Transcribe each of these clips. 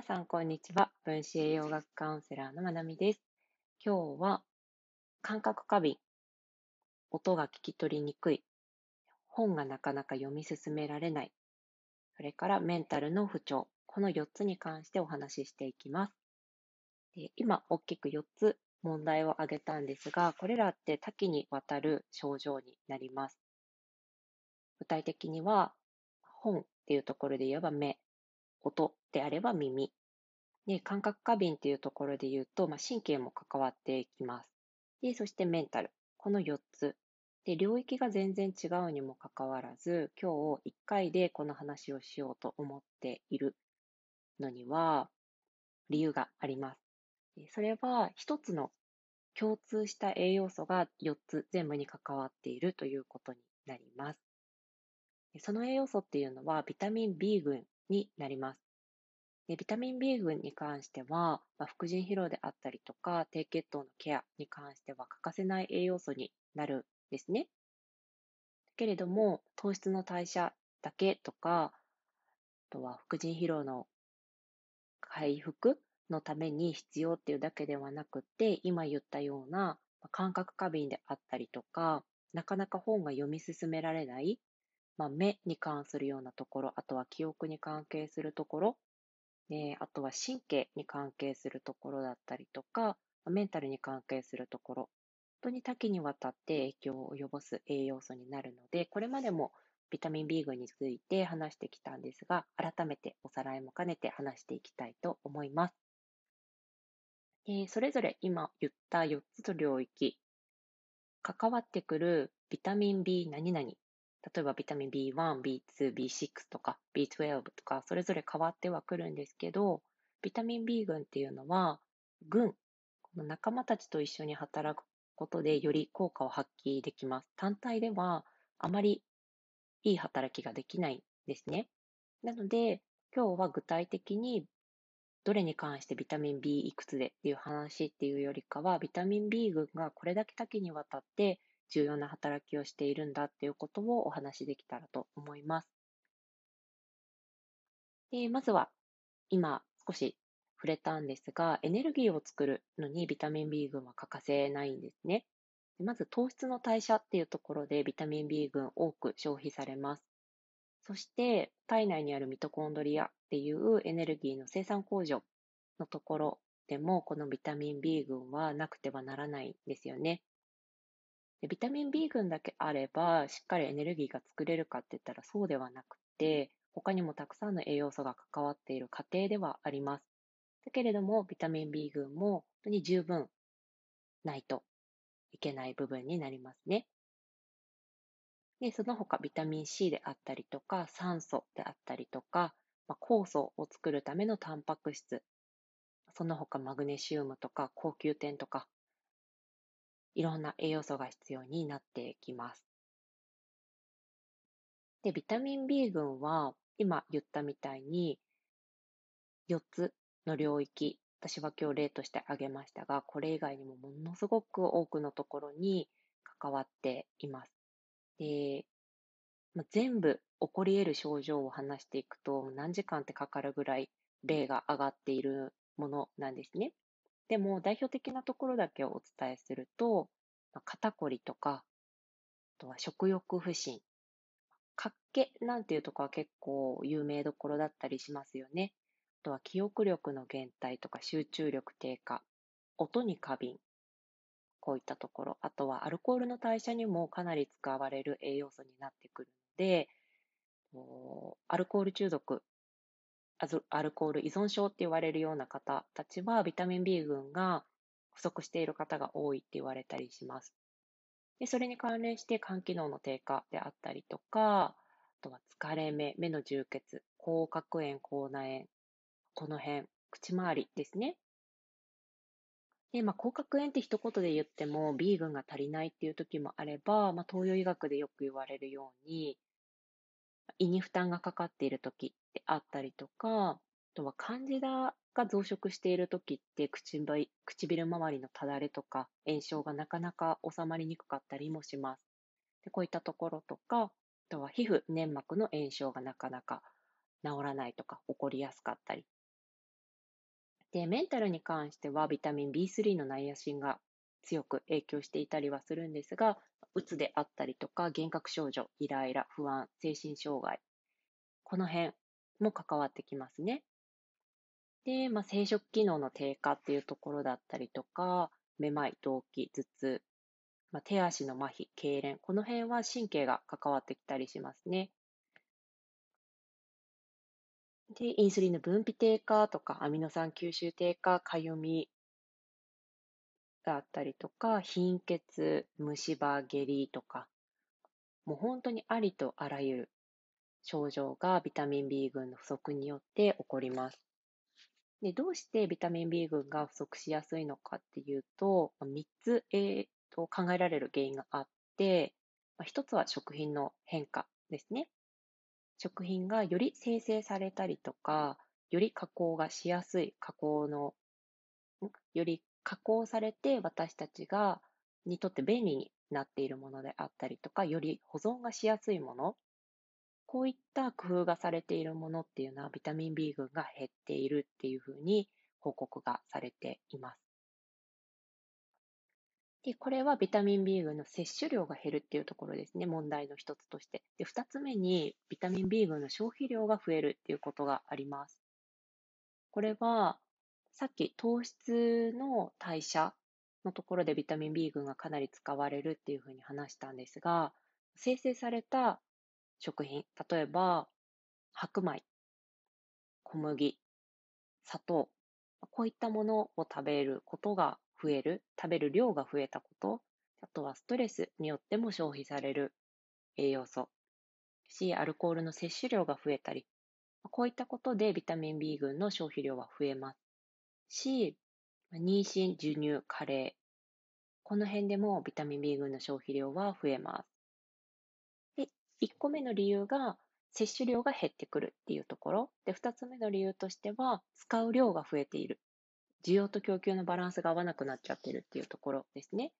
皆さん、こんにちは。分子栄養学カウンセラーのまなみです。今日は、感覚過敏、音が聞き取りにくい、本がなかなか読み進められない、それからメンタルの不調、この4つに関してお話ししていきます。で今、大きく4つ問題を挙げたんですが、これらって多岐にわたる症状になります。具体的には、本っていうところで言えば目、音であれば耳。で、感覚過敏っていうところで言うと、まあ、神経も関わってきます。で、そしてメンタル。この4つ。で、領域が全然違うにもかかわらず、今日1回でこの話をしようと思っているのには、理由があります。それは、一つの共通した栄養素が4つ全部に関わっているということになります。その栄養素っていうのはビタミン B 群になります。でビタミン B 群に関しては、まあ、副腎疲労であったりとか、低血糖のケアに関しては欠かせない栄養素になるんですね。けれども、糖質の代謝だけとか、あとは副腎疲労の回復のために必要っていうだけではなくて、今言ったような感覚過敏であったりとか、なかなか本が読み進められないまあ、目に関するようなところ、あとは記憶に関係するところ、ね、あとは神経に関係するところだったりとか、メンタルに関係するところ、本当に多岐にわたって影響を及ぼす栄養素になるので、これまでもビタミン B 群について話してきたんですが、改めておさらいも兼ねて話していきたいと思います。えそれぞれ今言った4つの領域、関わってくるビタミン B 何々例えばビタミン B1、B2、B6 とか B12 とかそれぞれ変わってはくるんですけど、ビタミン B 群っていうのは、群、この仲間たちと一緒に働くことでより効果を発揮できます。単体ではあまりいい働きができないですね。なので、今日は具体的にどれに関してビタミン B いくつでっていう話っていうよりかは、ビタミン B 群がこれだけ多岐にわたって重要な働きをしているんだっていうことをお話しできたらと思います。でまずは、今少し触れたんですが、エネルギーを作るのにビタミン B 群は欠かせないんですね。まず糖質の代謝っていうところでビタミン B 群多く消費されます。そして体内にあるミトコンドリアっていうエネルギーの生産工場のところでもこのビタミン B 群はなくてはならないんですよね。でビタミン B 群だけあれば、しっかりエネルギーが作れるかって言ったらそうではなくて、他にもたくさんの栄養素が関わっている過程ではあります。だけれども、ビタミン B 群も本当に十分ないといけない部分になりますね。で、その他ビタミン C であったりとか、酸素であったりとか、まあ、酵素を作るためのタンパク質、その他マグネシウムとか高級点とか、いろんな栄養素が必要になってきます。で、ビタミン B 群は、今言ったみたいに、4つの領域、私は今日例として挙げましたが、これ以外にもものすごく多くのところに関わっています。で、ま全部起こり得る症状を話していくと何時間ってかかるぐらい例が上がっているものなんですね。でも代表的なところだけをお伝えすると、肩こりとか、あとは食欲不振、活気なんていうところは結構有名どころだったりしますよね。あとは記憶力の減退とか集中力低下、音に過敏、こういったところ、あとはアルコールの代謝にもかなり使われる栄養素になってくるので、アルコール中毒アルコール依存症って言われるような方たちは、ビタミン B 群が不足している方が多いって言われたりします。でそれに関連して肝機能の低下であったりとか、あとは疲れ目、目の充血、口角炎、口内炎、この辺、口周りですね。で、まあ、口角炎って一言で言っても B 群が足りないっていう時もあれば、まあ、東洋医学でよく言われるように、胃に負担がかかっている時であったりとか、あとはカンジダが増殖している時って唇唇周りのただれとか炎症がなかなか収まりにくかったりもします。でこういったところとか、あとは皮膚、粘膜の炎症がなかなか治らないとか起こりやすかったり。で、メンタルに関してはビタミン B3 のナイアシンが強く影響していたりはするんですが、うつであったりとか、幻覚症状、イライラ、不安、精神障害、この辺も関わってきますね。で、まあ、生殖機能の低下っていうところだったりとか、めまい、動悸、頭痛、まあ、手足の麻痺、痙攣、この辺は神経が関わってきたりしますね。で、インスリンの分泌低下とか、アミノ酸吸収低下、かゆみがあったりとか、貧血、虫歯、下痢とか、もう本当にありとあらゆる症状がビタミン B 群の不足によって起こります。でどうしてビタミン B 群が不足しやすいのかっていうと、3つ、えー、と考えられる原因があって、1つは食品の変化ですね。食品がより生成されたりとか、より加工がしやすい加工の、より加工されて私たちが、にとって便利になっているものであったりとか、より保存がしやすいもの、こういった工夫がされているものっていうのはビタミン B 群が減っているっていうふうに報告がされています。で、これはビタミン B 群の摂取量が減るっていうところですね、問題の一つとして。で、二つ目に、ビタミン B 群の消費量が増えるっていうことがあります。これは、さっき糖質の代謝のところでビタミン B 群がかなり使われるっていうふうに話したんですが、生成された食品、例えば白米、小麦、砂糖、こういったものを食べることが増える、食べる量が増えたこと、あとはストレスによっても消費される栄養素、し、アルコールの摂取量が増えたり、こういったことでビタミン B 群の消費量は増えます。し、妊娠、授乳、加齢、この辺でもビタミン B 群の消費量は増えます。で、1個目の理由が摂取量が減ってくるっていうところ。で、2つ目の理由としては使う量が増えている。需要と供給のバランスが合わなくなっちゃってるっていうところですね。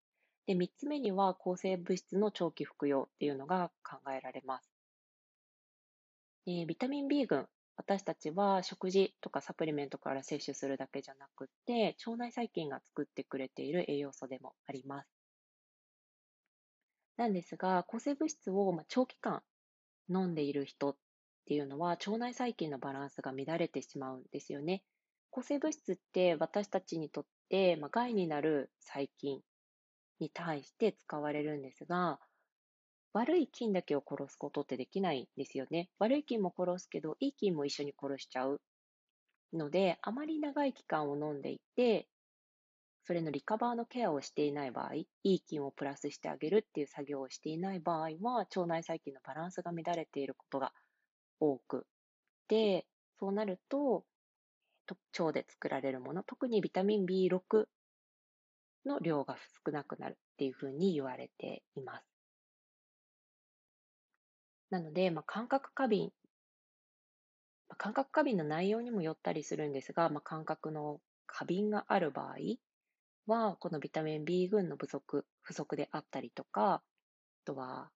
で、3つ目には抗生物質の長期服用っていうのが考えられます。でビタミン B 群、私たちは食事とかサプリメントから摂取するだけじゃなくて、腸内細菌が作ってくれている栄養素でもあります。なんですが、抗生物質を長期間飲んでいる人っていうのは、腸内細菌のバランスが乱れてしまうんですよね。抗生物質って私たちにとって、まあ、害になる細菌に対して使われるんですが、悪い菌だけを殺すことってできないんですよね。悪い菌も殺すけど、いい菌も一緒に殺しちゃうので、あまり長い期間を飲んでいて、それのリカバーのケアをしていない場合、いい菌をプラスしてあげるっていう作業をしていない場合は、腸内細菌のバランスが乱れていることが多くて、そうなると、腸で作られるもの、特にビタミン B6 の量が少なくなるっていうふうに言われています。なので、まあ、感覚過敏、まあ、感覚過敏の内容にもよったりするんですが、まあ、感覚の過敏がある場合は、このビタミン B 群の不足、不足であったりとか、あとは、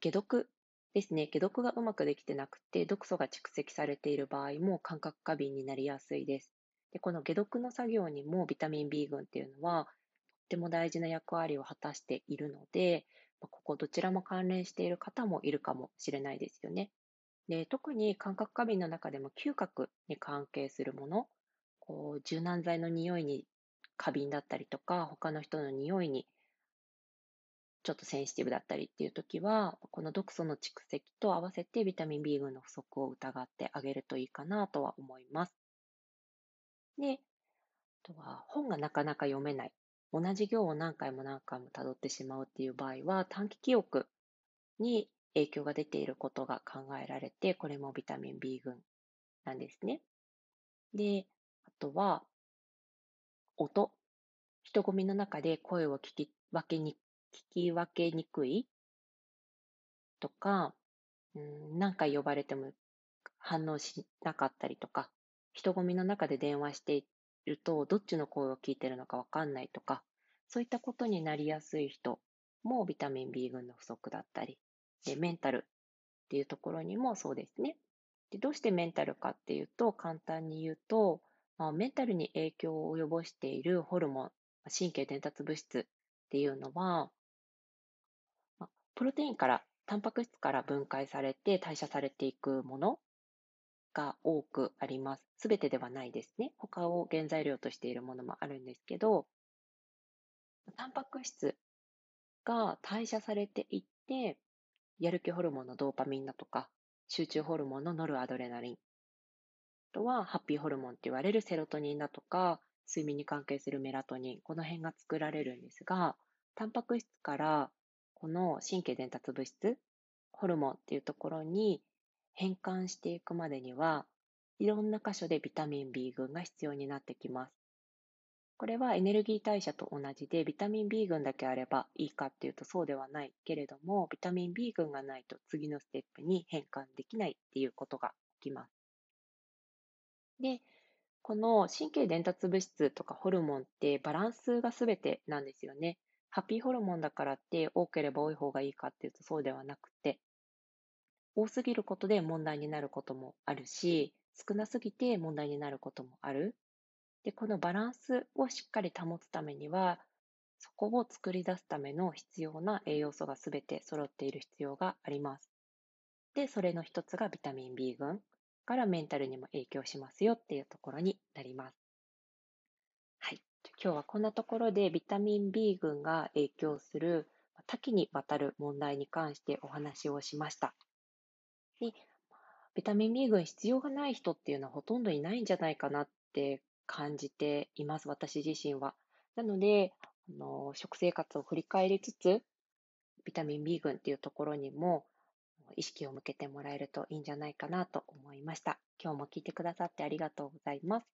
解毒ですね、解毒がうまくできてなくて、毒素が蓄積されている場合も感覚過敏になりやすいです。でこの解毒の作業にもビタミン B 群っていうのは、とっても大事な役割を果たしているので、ここどちらも関連している方もいるかもしれないですよね。で特に感覚過敏の中でも嗅覚に関係するもの、こう柔軟剤の匂いに過敏だったりとか、他の人の匂いにちょっとセンシティブだったりっていう時は、この毒素の蓄積と合わせてビタミン B 群の不足を疑ってあげるといいかなとは思います。で、あとは本がなかなか読めない。同じ行を何回も何回も辿ってしまうっていう場合は、短期記憶に影響が出ていることが考えられて、これもビタミン B 群なんですね。で、あとは、音。人混みの中で声を聞き分けに聞き分けにくいとか、うん、何回呼ばれても反応しなかったりとか、人混みの中で電話していると、どっちの声を聞いてるのかわかんないとか、そういったことになりやすい人もビタミン B 群の不足だったり、でメンタルっていうところにもそうですね。でどうしてメンタルかっていうと、簡単に言うと、まあ、メンタルに影響を及ぼしているホルモン、神経伝達物質っていうのは、まあ、プロテインから、タンパク質から分解されて代謝されていくものが多くあります。すべてではないですね。他を原材料としているものもあるんですけど、タンパク質が代謝されていって、やる気ホルモンのドーパミンだとか、集中ホルモンのノルアドレナリン、あとはハッピーホルモンって言われるセロトニンだとか、睡眠に関係するメラトニン、この辺が作られるんですが、タンパク質からこの神経伝達物質、ホルモンっていうところに変換していくまでには、いろんな箇所でビタミン B 群が必要になってきます。これはエネルギー代謝と同じで、ビタミン B 群だけあればいいかっていうとそうではないけれども、ビタミン B 群がないと次のステップに変換できないっていうことが起きます。で、この神経伝達物質とかホルモンってバランスが全てなんですよね。ハッピーホルモンだからって多ければ多い方がいいかっていうとそうではなくて、多すぎることで問題になることもあるし、少なすぎて問題になることもある。で、このバランスをしっかり保つためには、そこを作り出すための必要な栄養素がすべて揃っている必要があります。で、それの一つがビタミン B 群からメンタルにも影響しますよっていうところになります。はい。今日はこんなところでビタミン B 群が影響する多岐にわたる問題に関してお話をしました。でビタミン B 群必要がない人っていうのはほとんどいないんじゃないかなって感じています、私自身は。なので、あの食生活を振り返りつつ、ビタミン B 群っていうところにも意識を向けてもらえるといいんじゃないかなと思いました。今日も聞いてくださってありがとうございます。